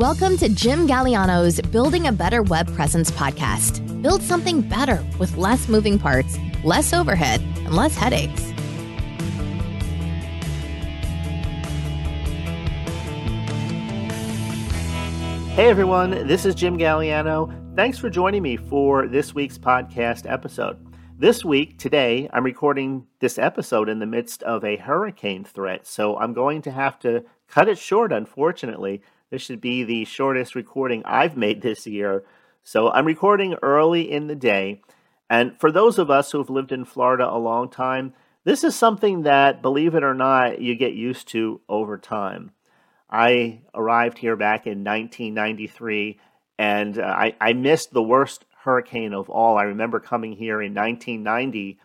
Welcome to Jim Galiano's Building a Better Web Presence podcast. Build something better with less moving parts, less overhead, and less headaches. Hey everyone, this is Jim Galiano. Thanks for joining me for this week's podcast episode. This week, today, I'm recording this episode in the midst of a hurricane threat, so I'm going to have to cut it short, unfortunately. This should be the shortest recording I've made this year. So I'm recording early in the day. And for those of us who have lived in Florida a long time, this is something that, believe it or not, you get used to over time. I arrived here back in 1993 and uh, I, I missed the worst hurricane of all. I remember coming here in 1990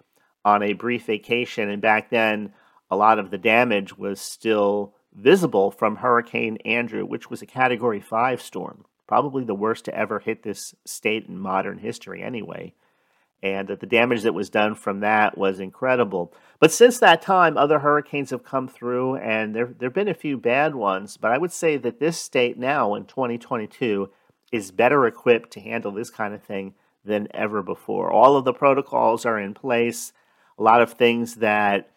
on a brief vacation, and back then, a lot of the damage was still visible from Hurricane Andrew, which was a Category 5 storm, probably the worst to ever hit this state in modern history, anyway. And that the damage that was done from that was incredible. But since that time, other hurricanes have come through, and there, there have been a few bad ones. But I would say that this state now in 2022 is better equipped to handle this kind of thing than ever before. All of the protocols are in place. A lot of things that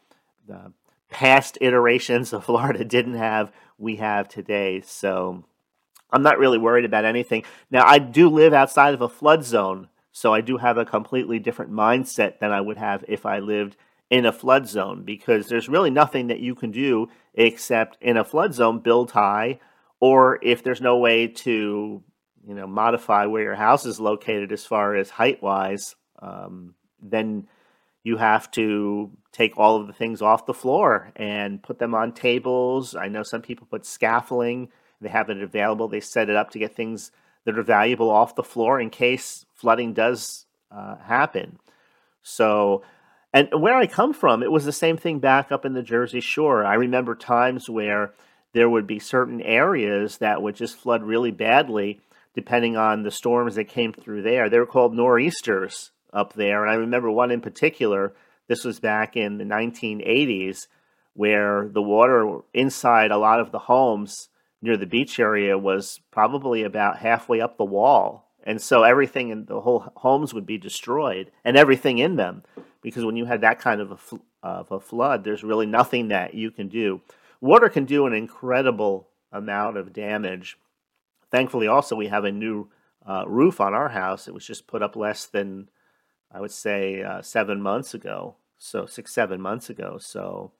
the past iterations of Florida didn't have, we have today. So I'm not really worried about anything. Now, I do live outside of a flood zone, so I do have a completely different mindset than I would have if I lived in a flood zone because there's really nothing that you can do except in a flood zone build high or if there's no way to you know modify where your house is located as far as height wise um, then you have to take all of the things off the floor and put them on tables. I know some people put scaffolding, they have it available, they set it up to get things that are valuable off the floor in case flooding does uh, happen. So, and where I come from, it was the same thing back up in the Jersey Shore. I remember times where there would be certain areas that would just flood really badly depending on the storms that came through there. They were called nor'easters up there. And I remember one in particular, this was back in the 1980s, where the water inside a lot of the homes near the beach area was probably about halfway up the wall. And so everything in the whole homes would be destroyed and everything in them. Because when you had that kind of a, fl- of a flood, there's really nothing that you can do. Water can do an incredible amount of damage. Thankfully, also, we have a new uh, roof on our house. It was just put up less than I would say uh, seven months ago. So six, seven months ago. So,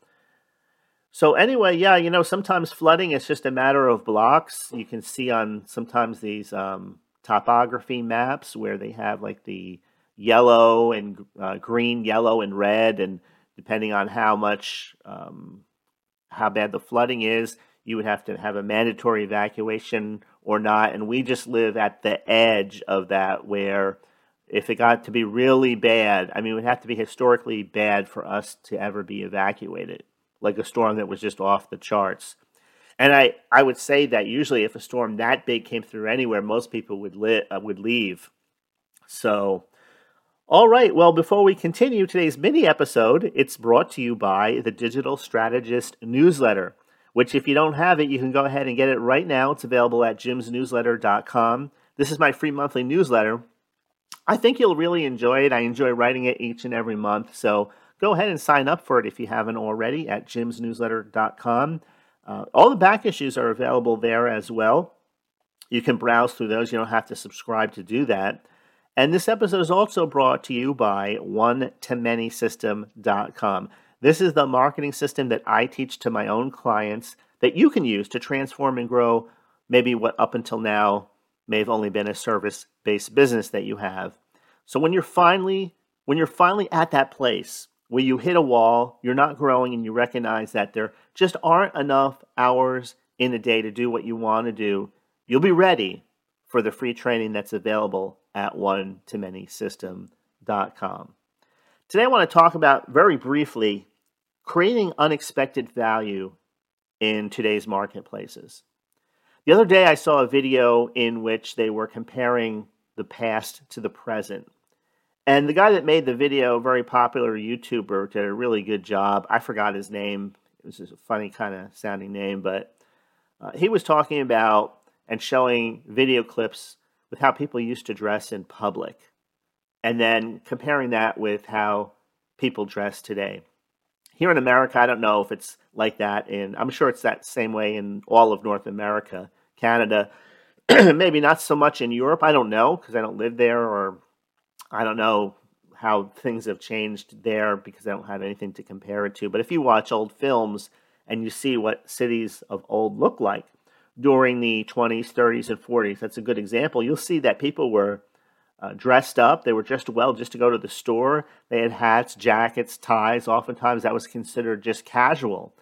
so anyway, yeah, you know, sometimes flooding is just a matter of blocks. You can see on sometimes these um, topography maps where they have like the yellow and uh, green, yellow and red, and depending on how much, um, how bad the flooding is, you would have to have a mandatory evacuation or not. And we just live at the edge of that where if it got to be really bad, I mean, it would have to be historically bad for us to ever be evacuated, like a storm that was just off the charts. And I, I would say that usually if a storm that big came through anywhere, most people would li- uh, would leave. So, all right. Well, before we continue today's mini episode, it's brought to you by the Digital Strategist newsletter. Which, if you don't have it, you can go ahead and get it right now. It's available at jimsnewsletter.com. This is my free monthly newsletter I think you'll really enjoy it. I enjoy writing it each and every month. So go ahead and sign up for it if you haven't already at jimsnewsletter.com. Uh, all the back issues are available there as well. You can browse through those. You don't have to subscribe to do that. And this episode is also brought to you by one to many system.com. This is the marketing system that I teach to my own clients that you can use to transform and grow maybe what up until now may have only been a service based business that you have. So when you're finally when you're finally at that place where you hit a wall, you're not growing and you recognize that there just aren't enough hours in the day to do what you want to do, you'll be ready for the free training that's available at one to many system.com. Today I want to talk about very briefly creating unexpected value in today's marketplaces. The other day, I saw a video in which they were comparing the past to the present. And the guy that made the video, a very popular YouTuber, did a really good job. I forgot his name. It was a funny kind of sounding name, but uh, he was talking about and showing video clips with how people used to dress in public, and then comparing that with how people dress today. Here in America, I don't know if it's like that in, I'm sure it's that same way in all of North America, Canada, maybe not so much in Europe. I don't know because I don't live there or I don't know how things have changed there because I don't have anything to compare it to. But if you watch old films and you see what cities of old look like during the 20s, 30s, and 40s, that's a good example. You'll see that people were uh, dressed up. They were dressed well just to go to the store. They had hats, jackets, ties. Oftentimes that was considered just casual.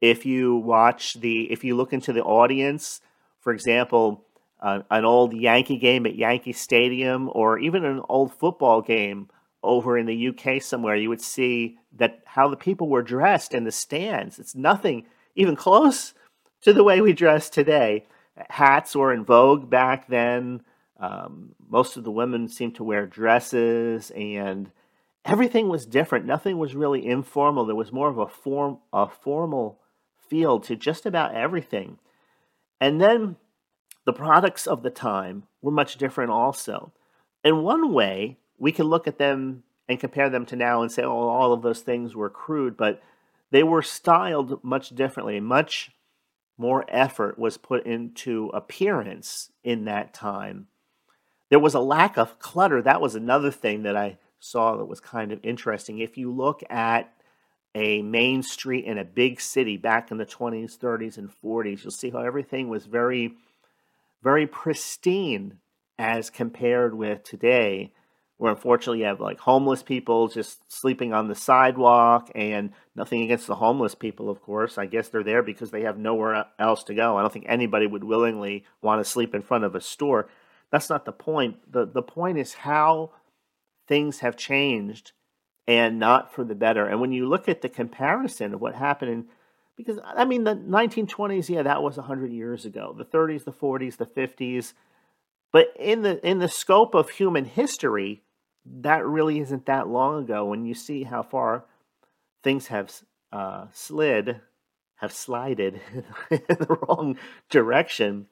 If you watch the, if you look into the audience, for example, uh, an old Yankee game at Yankee Stadium, or even an old football game over in the UK somewhere, you would see that how the people were dressed in the stands. It's nothing even close to the way we dress today. Hats were in vogue back then. Um, most of the women seemed to wear dresses, and everything was different. Nothing was really informal. There was more of a form, a formal feel to just about everything. And then the products of the time were much different also. In one way, we can look at them and compare them to now and say, oh, all of those things were crude, but they were styled much differently. Much more effort was put into appearance in that time. There was a lack of clutter. That was another thing that I saw that was kind of interesting. If you look at a main street in a big city back in the 20s, 30s, and 40s, you'll see how everything was very, very pristine as compared with today where unfortunately you have like homeless people just sleeping on the sidewalk and nothing against the homeless people of course. I guess they're there because they have nowhere else to go. I don't think anybody would willingly want to sleep in front of a store. That's not the point. The the point is how things have changed and not for the better and when you look at the comparison of what happened in because i mean the 1920s yeah that was 100 years ago the 30s the 40s the 50s but in the in the scope of human history, that really isn't that long ago. When you see how far things have uh, slid, have slided in the wrong direction.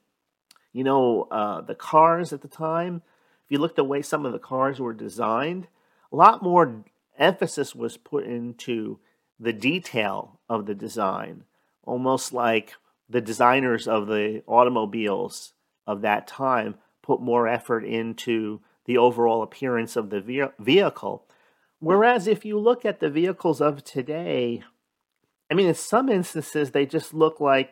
You know, uh, the cars at the time. If you look the way some of the cars were designed, a lot more emphasis was put into the detail of the design, almost like the designers of the automobiles of that time put more effort into the overall appearance of the vehicle. Whereas if you look at the vehicles of today, I mean, in some instances, they just look like,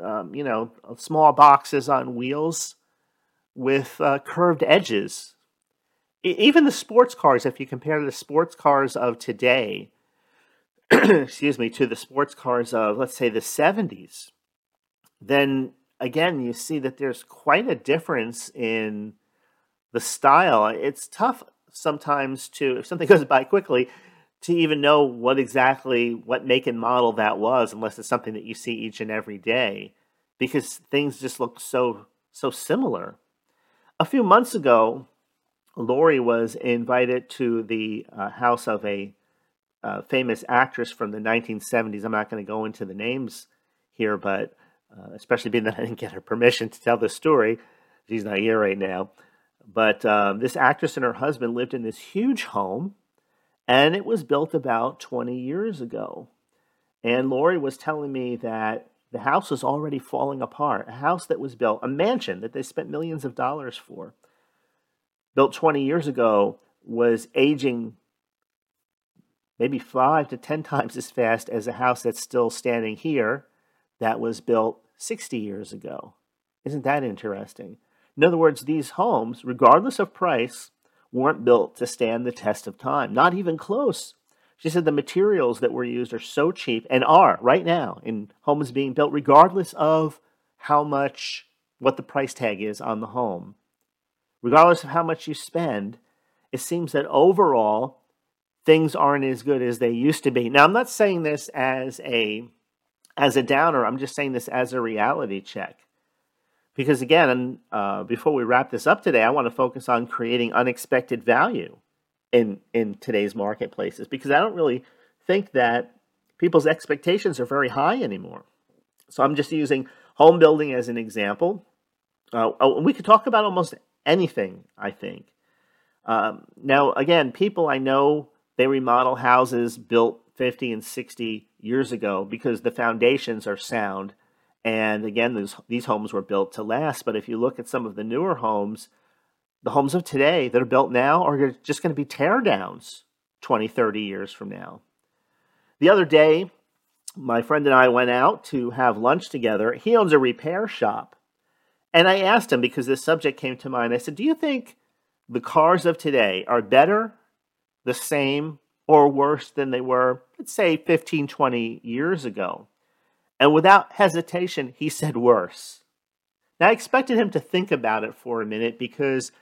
um, you know, small boxes on wheels with uh, curved edges. Even the sports cars, if you compare the sports cars of today, excuse me, to the sports cars of, let's say, the 70s, then again, you see that there's quite a difference in the style. It's tough sometimes to, if something goes by quickly, to even know what exactly what make and model that was, unless it's something that you see each and every day, because things just look so so similar. A few months ago, Lori was invited to the uh, house of a uh, famous actress from the 1970s. I'm not going to go into the names here, but uh, especially being that I didn't get her permission to tell the story. She's not here right now. But um, this actress and her husband lived in this huge home, and it was built about 20 years ago. And Lori was telling me that the house was already falling apart. A house that was built, a mansion that they spent millions of dollars for, built 20 years ago, was aging maybe five to 10 times as fast as a house that's still standing here that was built 60 years ago. Isn't that interesting? In other words, these homes, regardless of price, weren't built to stand the test of time, not even close. She said the materials that were used are so cheap and are right now in homes being built, regardless of how much, what the price tag is on the home. Regardless of how much you spend, it seems that overall things aren't as good as they used to be. Now, I'm not saying this as a as a downer. I'm just saying this as a reality check. Because again, uh, before we wrap this up today, I want to focus on creating unexpected value in in today's marketplaces because I don't really think that people's expectations are very high anymore. So I'm just using home building as an example. Uh, oh, we could talk about almost anything, I think. Um, now, again, people I know, they remodel houses built 50 and 60 years ago because the foundations are sound. And again, these, these homes were built to last. But if you look at some of the newer homes, the homes of today that are built now are just going to be tear downs 20, 30 years from now. The other day, my friend and I went out to have lunch together. He owns a repair shop. And I asked him because this subject came to mind. I said, Do you think the cars of today are better, the same, or worse than they were, let's say, 15, 20 years ago? And without hesitation, he said worse. Now, I expected him to think about it for a minute because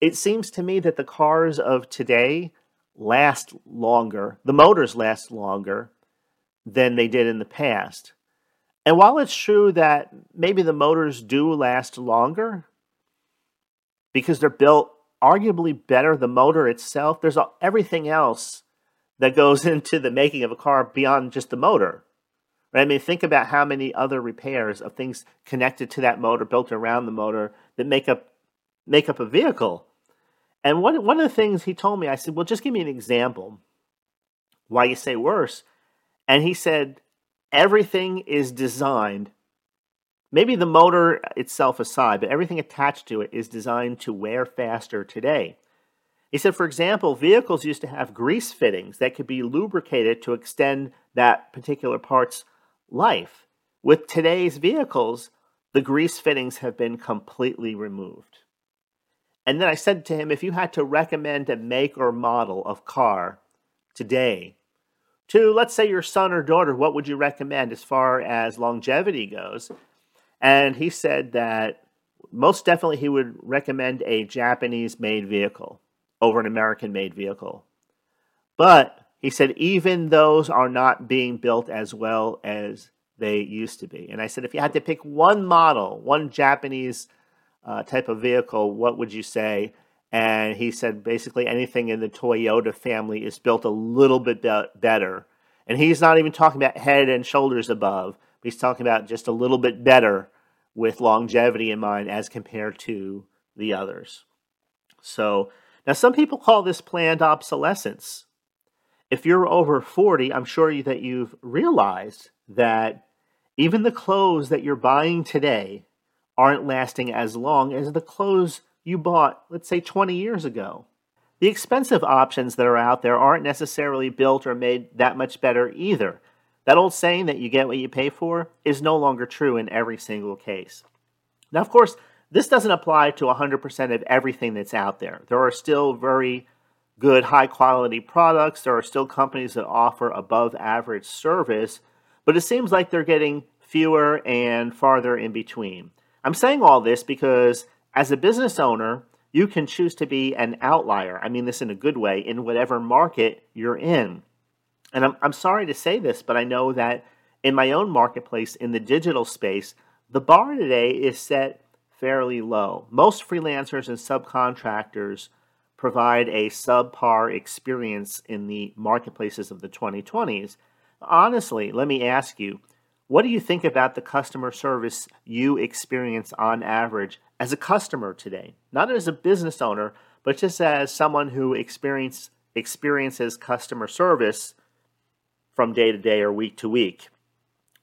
it seems to me that the cars of today last longer, the motors last longer than they did in the past. And while it's true that maybe the motors do last longer because they're built arguably better, the motor itself, there's everything else that goes into the making of a car beyond just the motor. Right? I mean, think about how many other repairs of things connected to that motor, built around the motor, that make up make up a vehicle. And one one of the things he told me, I said, "Well, just give me an example why you say worse." And he said, everything is designed, maybe the motor itself aside, but everything attached to it is designed to wear faster today. He said, for example, vehicles used to have grease fittings that could be lubricated to extend that particular part's life. With today's vehicles, the grease fittings have been completely removed. And then I said to him, if you had to recommend a make or model of car today to, let's say, your son or daughter, what would you recommend as far as longevity goes? And he said that most definitely he would recommend a Japanese made vehicle over an American made vehicle. But he said even those are not being built as well as they used to be. And I said, if you had to pick one model, one Japanese uh, type of vehicle, what would you say? And he said basically anything in the Toyota family is built a little bit be- better. And he's not even talking about head and shoulders above. He's talking about just a little bit better with longevity in mind as compared to the others. So now some people call this planned obsolescence. If you're over 40, I'm sure that you've realized that even the clothes that you're buying today aren't lasting as long as the clothes you bought, let's say, 20 years ago. The expensive options that are out there aren't necessarily built or made that much better either. That old saying that you get what you pay for is no longer true in every single case. Now, of course, this doesn't apply to 100% of everything that's out there. There are still very good, high quality products. There are still companies that offer above average service, but it seems like they're getting fewer and farther in between. I'm saying all this because as a business owner, you can choose to be an outlier. I mean this in a good way in whatever market you're in. And I'm, I'm sorry to say this, but I know that in my own marketplace in the digital space, the bar today is set fairly low. Most freelancers and subcontractors provide a subpar experience in the marketplaces of the 2020s. Honestly, let me ask you, what do you think about the customer service you experience on average as a customer today? Not as a business owner, but just as someone who experience, experiences customer service from day to day or week to week.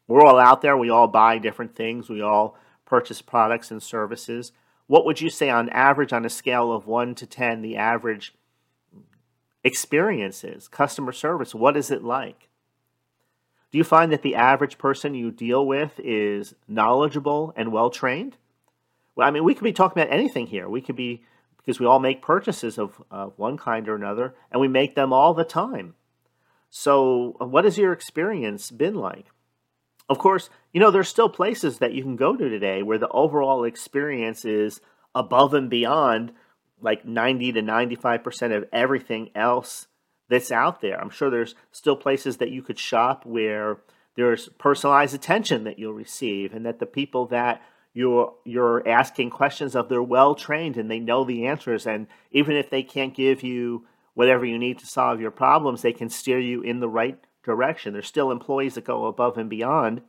We're all out there, we all buy different things, we all purchase products and services. What would you say on average, on a scale of 1 to 10, the average experience is? Customer service, what is it like? Do you find that the average person you deal with is knowledgeable and well trained? Well, I mean, we could be talking about anything here. We could be, because we all make purchases of, of one kind or another, and we make them all the time. So, uh, what has your experience been like? Of course, you know, there's still places that you can go to today where the overall experience is above and beyond like 90 to 95% of everything else that's out there. I'm sure there's still places that you could shop where there's personalized attention that you'll receive and that the people that you're you're asking questions of they're well trained and they know the answers and even if they can't give you whatever you need to solve your problems they can steer you in the right direction there's still employees that go above and beyond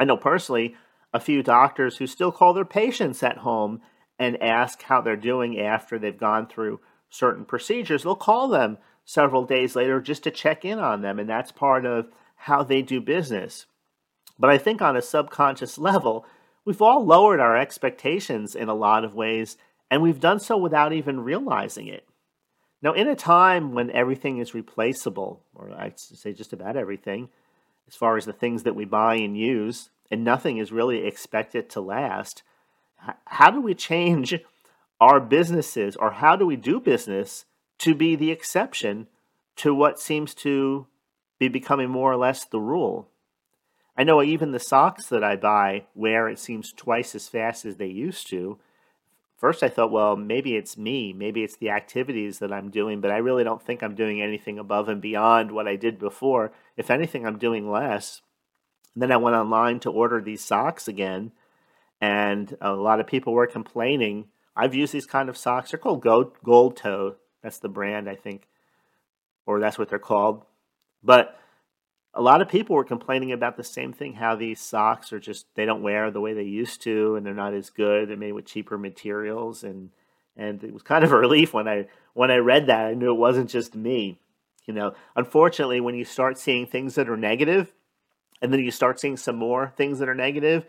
i know personally a few doctors who still call their patients at home and ask how they're doing after they've gone through certain procedures. They'll call them several days later just to check in on them, and that's part of how they do business. But I think on a subconscious level, we've all lowered our expectations in a lot of ways, and we've done so without even realizing it. Now, in a time when everything is replaceable, or I'd say just about everything, as far as the things that we buy and use, and nothing is really expected to last, how do we change our businesses or how do we do business to be the exception to what seems to be becoming more or less the rule? I know even the socks that I buy wear it seems twice as fast as they used to. First, I thought, well, maybe it's me. Maybe it's the activities that I'm doing, but I really don't think I'm doing anything above and beyond what I did before. If anything, I'm doing less. And then I went online to order these socks again, and a lot of people were complaining. I've used these kind of socks. They're called Gold, Gold Toe. That's the brand, I think, or that's what they're called. But a lot of people were complaining about the same thing how these socks are just they don't wear the way they used to and they're not as good. They're made with cheaper materials and and it was kind of a relief when i when i read that. I knew it wasn't just me you know. Unfortunately when you start seeing things that are negative and then you start seeing some more things that are negative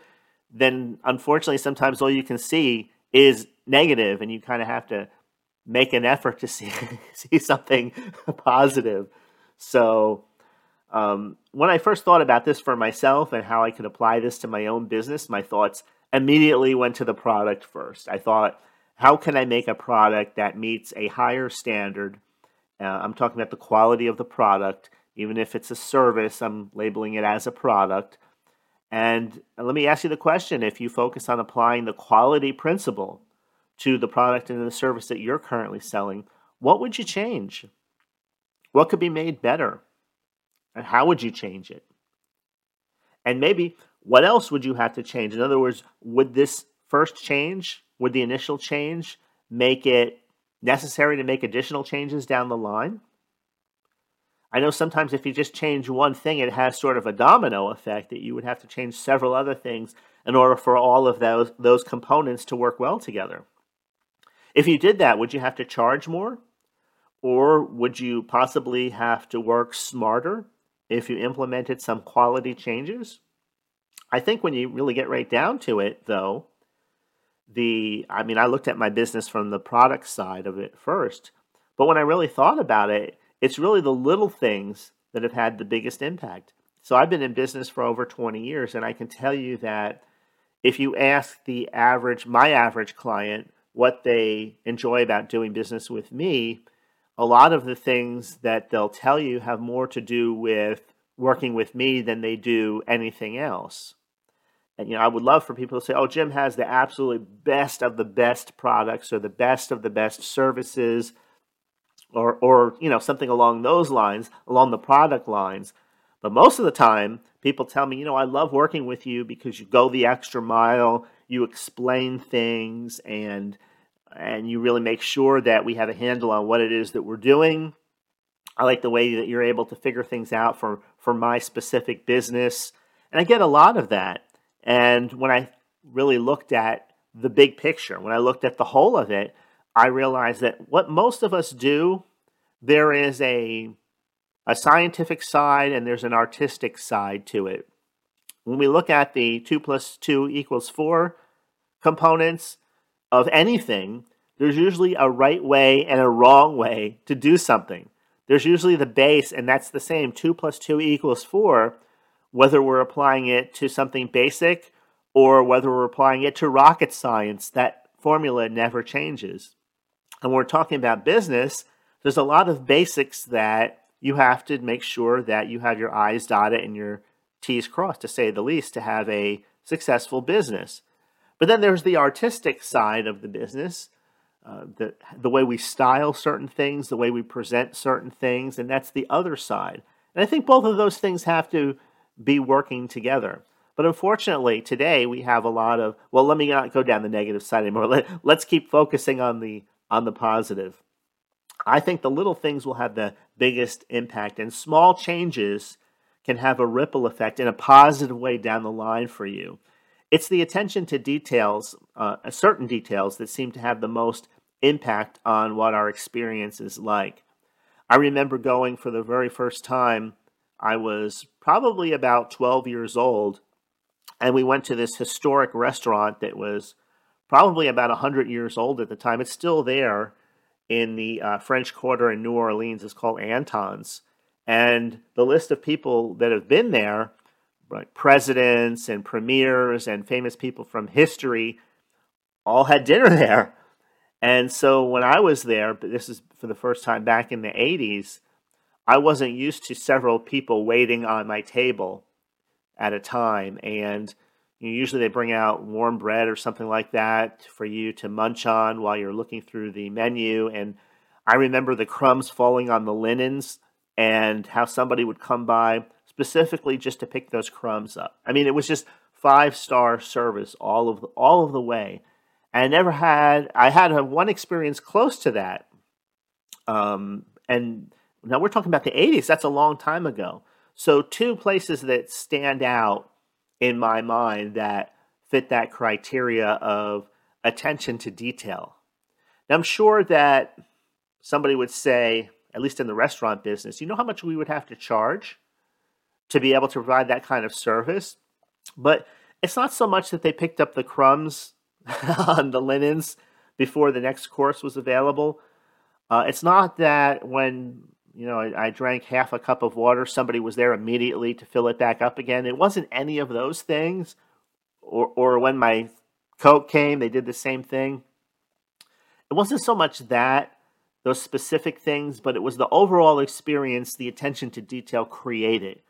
then unfortunately sometimes all you can see is negative and you kind of have to make an effort to see see something positive so um, when I first thought about this for myself and how I could apply this to my own business, my thoughts immediately went to the product first. I thought, how can I make a product that meets a higher standard? Uh, I'm talking about the quality of the product. Even if it's a service, I'm labeling it as a product. And let me ask you the question if you focus on applying the quality principle to the product and the service that you're currently selling, what would you change? What could be made better? And how would you change it? And maybe what else would you have to change? In other words, would this first change, would the initial change make it necessary to make additional changes down the line? I know sometimes if you just change one thing, it has sort of a domino effect that you would have to change several other things in order for all of those, those components to work well together. If you did that, would you have to charge more? Or would you possibly have to work smarter if you implemented some quality changes. I think when you really get right down to it, though, the I mean, I looked at my business from the product side of it first, but when I really thought about it, it's really the little things that have had the biggest impact. So I've been in business for over 20 years, and I can tell you that if you ask the average, my average client, what they enjoy about doing business with me, a lot of the things that they'll tell you have more to do with working with me than they do anything else. And you know, I would love for people to say, "Oh, Jim has the absolutely best of the best products or the best of the best services." Or, or you know something along those lines along the product lines but most of the time people tell me you know i love working with you because you go the extra mile you explain things and and you really make sure that we have a handle on what it is that we're doing. I like the way that you're able to figure things out for, for my specific business. And I get a lot of that. And when I really looked at the big picture, when I looked at the whole of it, I realized that what most of us do, there is a, a scientific side and there's an artistic side to it. When we look at the 2 plus 2 equals 4 components, of anything, there's usually a right way and a wrong way to do something. There's usually the base, and that's the same 2 plus 2 equals 4, whether we're applying it to something basic or whether we're applying it to rocket science. That formula never changes. And when we're talking about business, there's a lot of basics that you have to make sure that you have your I's dotted and your T's crossed, to say the least, to have a successful business. But then there's the artistic side of the business, uh, the, the way we style certain things, the way we present certain things, and that's the other side. And I think both of those things have to be working together. But unfortunately, today we have a lot of well. Let me not go down the negative side anymore. Let, let's keep focusing on the on the positive. I think the little things will have the biggest impact, and small changes can have a ripple effect in a positive way down the line for you It's the attention to details, uh, certain details, that seem to have the most impact on what our experience is like. I remember going for the very first time. I was probably about 12 years old, and we went to this historic restaurant that was probably about 100 years old at the time. It's still there in the uh, French Quarter in New Orleans. It's called Antoine's. And the list of people that have been there, like presidents and premiers and famous people from history, all had dinner there. And so when I was there, but this is for the first time back in the 80s, I wasn't used to several people waiting on my table at a time. And usually they bring out warm bread or something like that for you to munch on while you're looking through the menu. And I remember the crumbs falling on the linens and how somebody would come by specifically just to pick those crumbs up. I mean, it was just five star service all of the, all of the way. I never had I had a, one experience close to that. Um, and now we're talking about the 80s. That's a long time ago. So two places that stand out in my mind that fit that criteria of attention to detail. Now I'm sure that somebody would say, at least in the restaurant business, you know how much we would have to charge to be able to provide that kind of service? But it's not so much that they picked up the crumbs on the linens before the next course was available. Uh, it's not that when you know I, I, drank half a cup of water, somebody was there immediately to fill it back up again. It wasn't any of those things. Or, or when my Coke came, they did the same thing. It wasn't so much that those specific things, but it was the overall experience, the attention to detail created.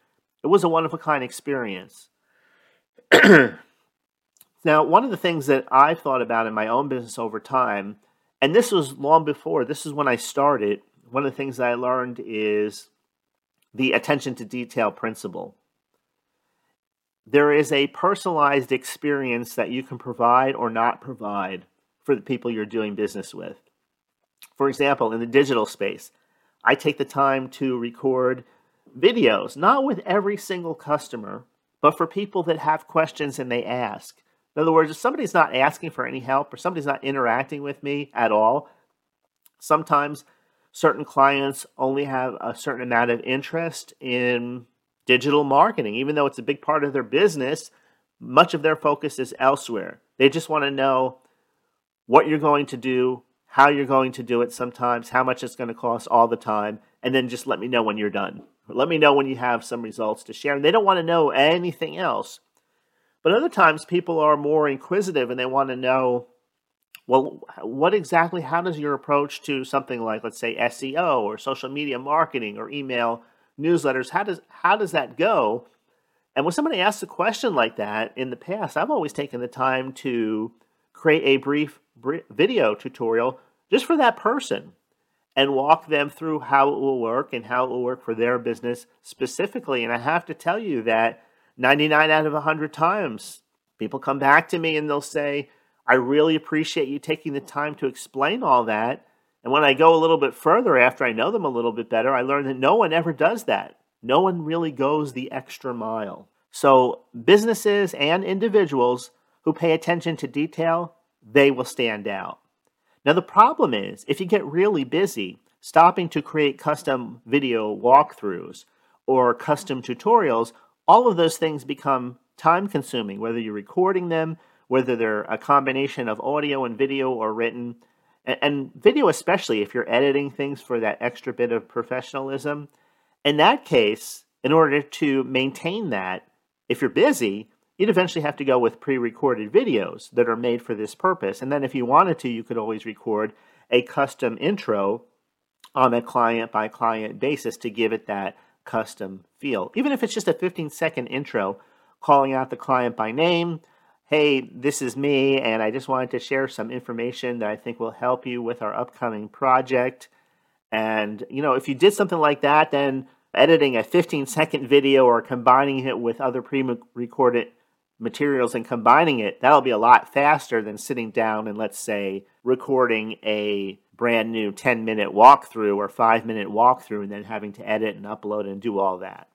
It was a one of a kind experience. now, one of the things that I've thought about in my own business over time, and this was long before, this is when I started, one of the things that I learned is the attention to detail principle. There is a personalized experience that you can provide or not provide for the people you're doing business with. For example, in the digital space, I take the time to record videos, not with every single customer, but for people that have questions and they ask. In other words, if somebody's not asking for any help or somebody's not interacting with me at all, sometimes certain clients only have a certain amount of interest in digital marketing. Even though it's a big part of their business, much of their focus is elsewhere. They just want to know what you're going to do, how you're going to do it sometimes, how much it's going to cost all the time, and then just let me know when you're done. Let me know when you have some results to share. And they don't want to know anything else. But other times people are more inquisitive and they want to know well, what exactly, how does your approach to something like, let's say, SEO or social media marketing or email newsletters, how does, how does that go? And when somebody asks a question like that in the past, I've always taken the time to create a brief video tutorial just for that person and walk them through how it will work and how it will work for their business specifically. And I have to tell you that 99 out of 100 times, people come back to me and they'll say, I really appreciate you taking the time to explain all that. And when I go a little bit further after I know them a little bit better, I learn that no one ever does that. No one really goes the extra mile. So, businesses and individuals who pay attention to detail they will stand out. Now, the problem is if you get really busy, stopping to create custom video walkthroughs or custom tutorials, all of those things become time consuming, whether you're recording them, whether they're a combination of audio and video or written. And, video, especially if you're editing things for that extra bit of professionalism. In that case, in order to maintain that, if you're busy, you'd eventually have to go with pre-recorded videos that are made for this purpose. And then if you wanted to, you could always record a custom intro on a client by client basis to give it that custom feel. Even if it's just a 15 second intro calling out the client by name, hey, this is me, and I just wanted to share some information that I think will help you with our upcoming project. And, you know, if you did something like that, then editing a 15 second video or combining it with other pre recorded materials and combining it, that'll be a lot faster than sitting down and let's say recording a brand new 10 minute walkthrough or 5 minute walkthrough and then having to edit and upload and do all that.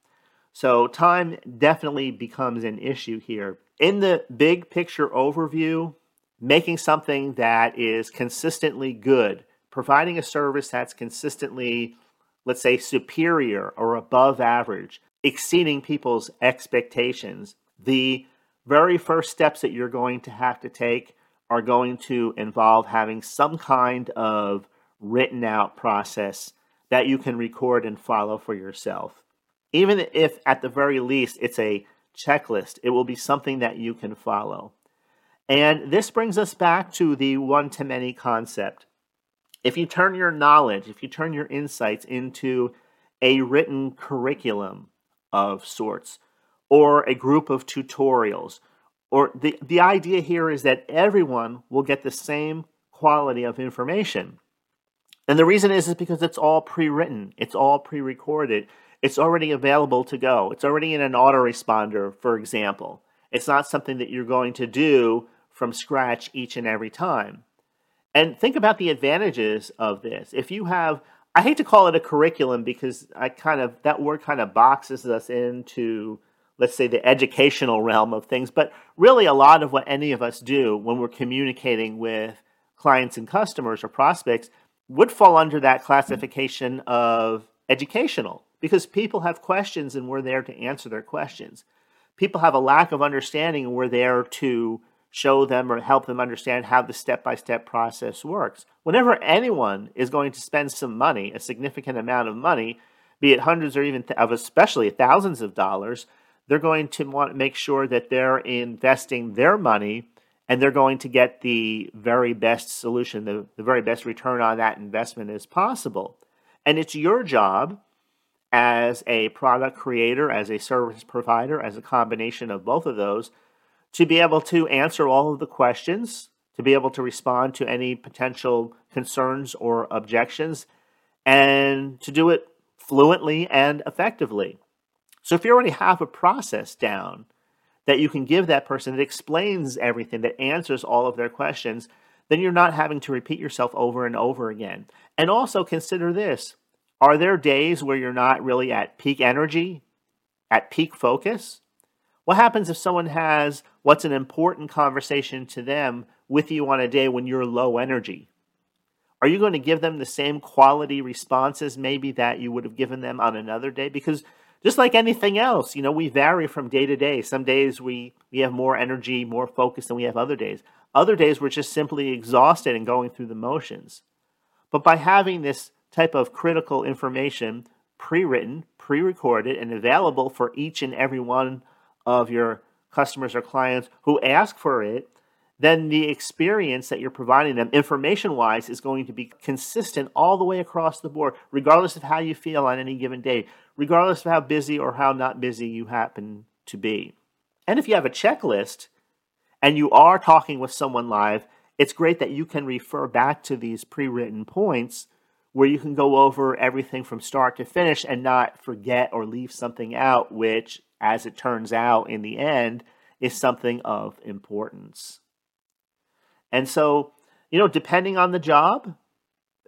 So time definitely becomes an issue here. In the big picture overview, making something that is consistently good, providing a service that's consistently, let's say, superior or above average, exceeding people's expectations, the very first steps that you're going to have to take are going to involve having some kind of written out process that you can record and follow for yourself. Even if at the very least it's a checklist, it will be something that you can follow. And this brings us back to the one to many concept. If you turn your knowledge, if you turn your insights into a written curriculum of sorts, or a group of tutorials, or the, the idea here is that everyone will get the same quality of information. And the reason is, is because it's all pre-written, it's all pre-recorded, it's already available to go. It's already in an autoresponder, for example. It's not something that you're going to do from scratch each and every time. And think about the advantages of this. If you have, I hate to call it a curriculum because I kind of, that word kind of boxes us into, let's say, the educational realm of things. But really, a lot of what any of us do when we're communicating with clients and customers or prospects would fall under that classification of educational because people have questions and we're there to answer their questions. People have a lack of understanding and we're there to show them or help them understand how the step by step process works. Whenever anyone is going to spend some money, a significant amount of money, be it hundreds or even th- of especially thousands of dollars, they're going to want to make sure that they're investing their money and they're going to get the very best solution, the, the very best return on that investment as possible. And it's your job as a product creator, as a service provider, as a combination of both of those to be able to answer all of the questions, to be able to respond to any potential concerns or objections, and to do it fluently and effectively. So if you already have a process down that you can give that person that explains everything, that answers all of their questions, then you're not having to repeat yourself over and over again. And also consider this are there days where you're not really at peak energy, at peak focus? What happens if someone has what's an important conversation to them with you on a day when you're low energy? Are you going to give them the same quality responses maybe that you would have given them on another day? Because just like anything else, you know, we vary from day to day. Some days we, we have more energy, more focus than we have other days. Other days we're just simply exhausted and going through the motions. But by having this type of critical information pre written, pre recorded, and available for each and every one of your customers or clients who ask for it, then the experience that you're providing them information wise is going to be consistent all the way across the board, regardless of how you feel on any given day, regardless of how busy or how not busy you happen to be. And if you have a checklist and you are talking with someone live, it's great that you can refer back to these pre written points where you can go over everything from start to finish and not forget or leave something out, which as it turns out in the end, is something of importance. And so, you know, depending on the job,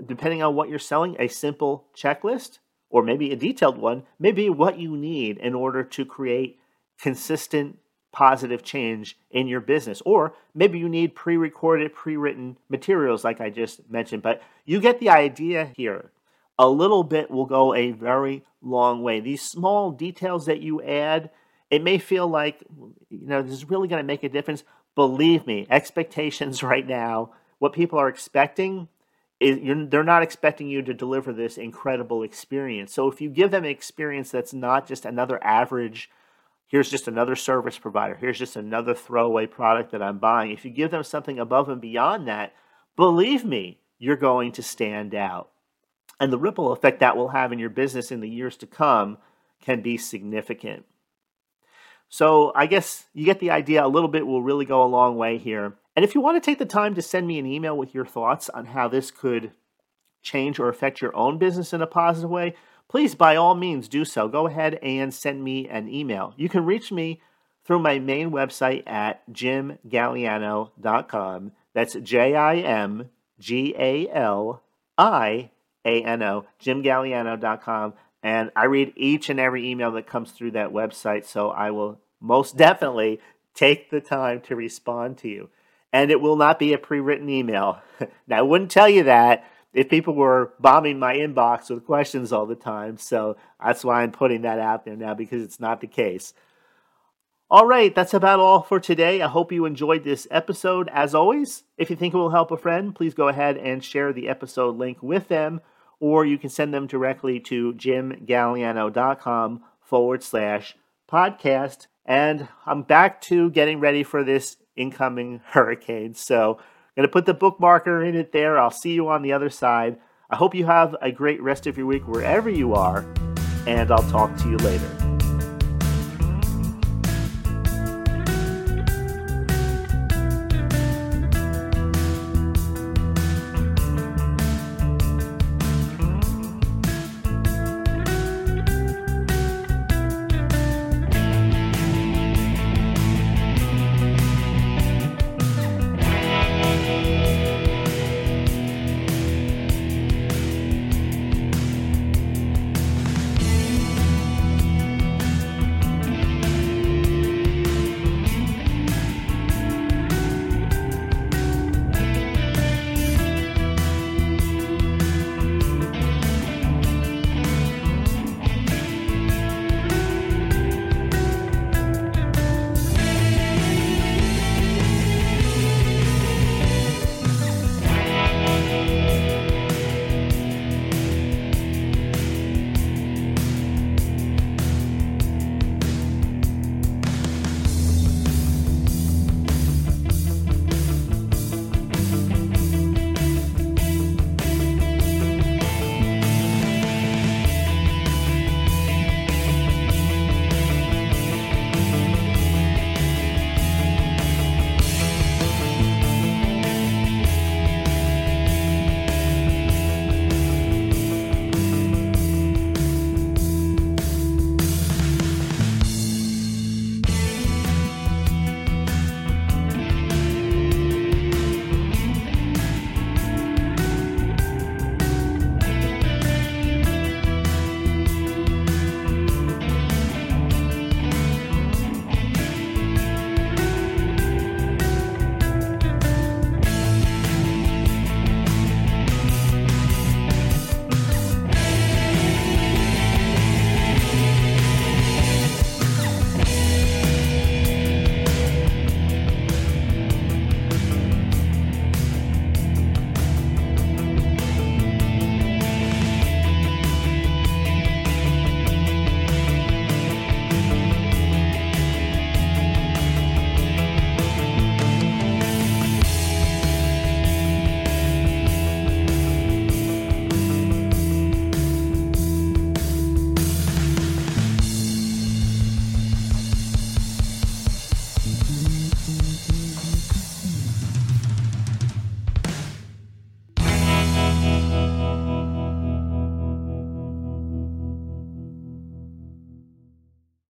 depending on what you're selling, a simple checklist or maybe a detailed one may be what you need in order to create consistent positive change in your business. Or maybe you need pre recorded, pre written materials, like I just mentioned. But you get the idea here a little bit will go a very long way. These small details that you add, it may feel like, you know, this is really going to make a difference. Believe me, expectations right now, what people are expecting is they're not expecting you to deliver this incredible experience. So if you give them an experience that's not just another average, here's just another service provider, here's just another throwaway product that I'm buying. If you give them something above and beyond that, believe me, you're going to stand out and the ripple effect that will have in your business in the years to come can be significant. So, I guess you get the idea. A little bit will really go a long way here. And if you want to take the time to send me an email with your thoughts on how this could change or affect your own business in a positive way, please by all means do so. Go ahead and send me an email. You can reach me through my main website at jimgaliano.com. That's J I M G A L I a-N-O, jimgaliano.com. And I read each and every email that comes through that website, so I will most definitely take the time to respond to you. And it will not be a pre written email. now, I wouldn't tell you that if people were bombing my inbox with questions all the time. So that's why I'm putting that out there now because it's not the case. All right, that's about all for today. I hope you enjoyed this episode. As always, if you think it will help a friend, please go ahead and share the episode link with them or you can send them directly to jimgaliano.com forward slash podcast. And I'm back to getting ready for this incoming hurricane. So I'm going to put the bookmarker in it there. I'll see you on the other side. I hope you have a great rest of your week wherever you are, and I'll talk to you later.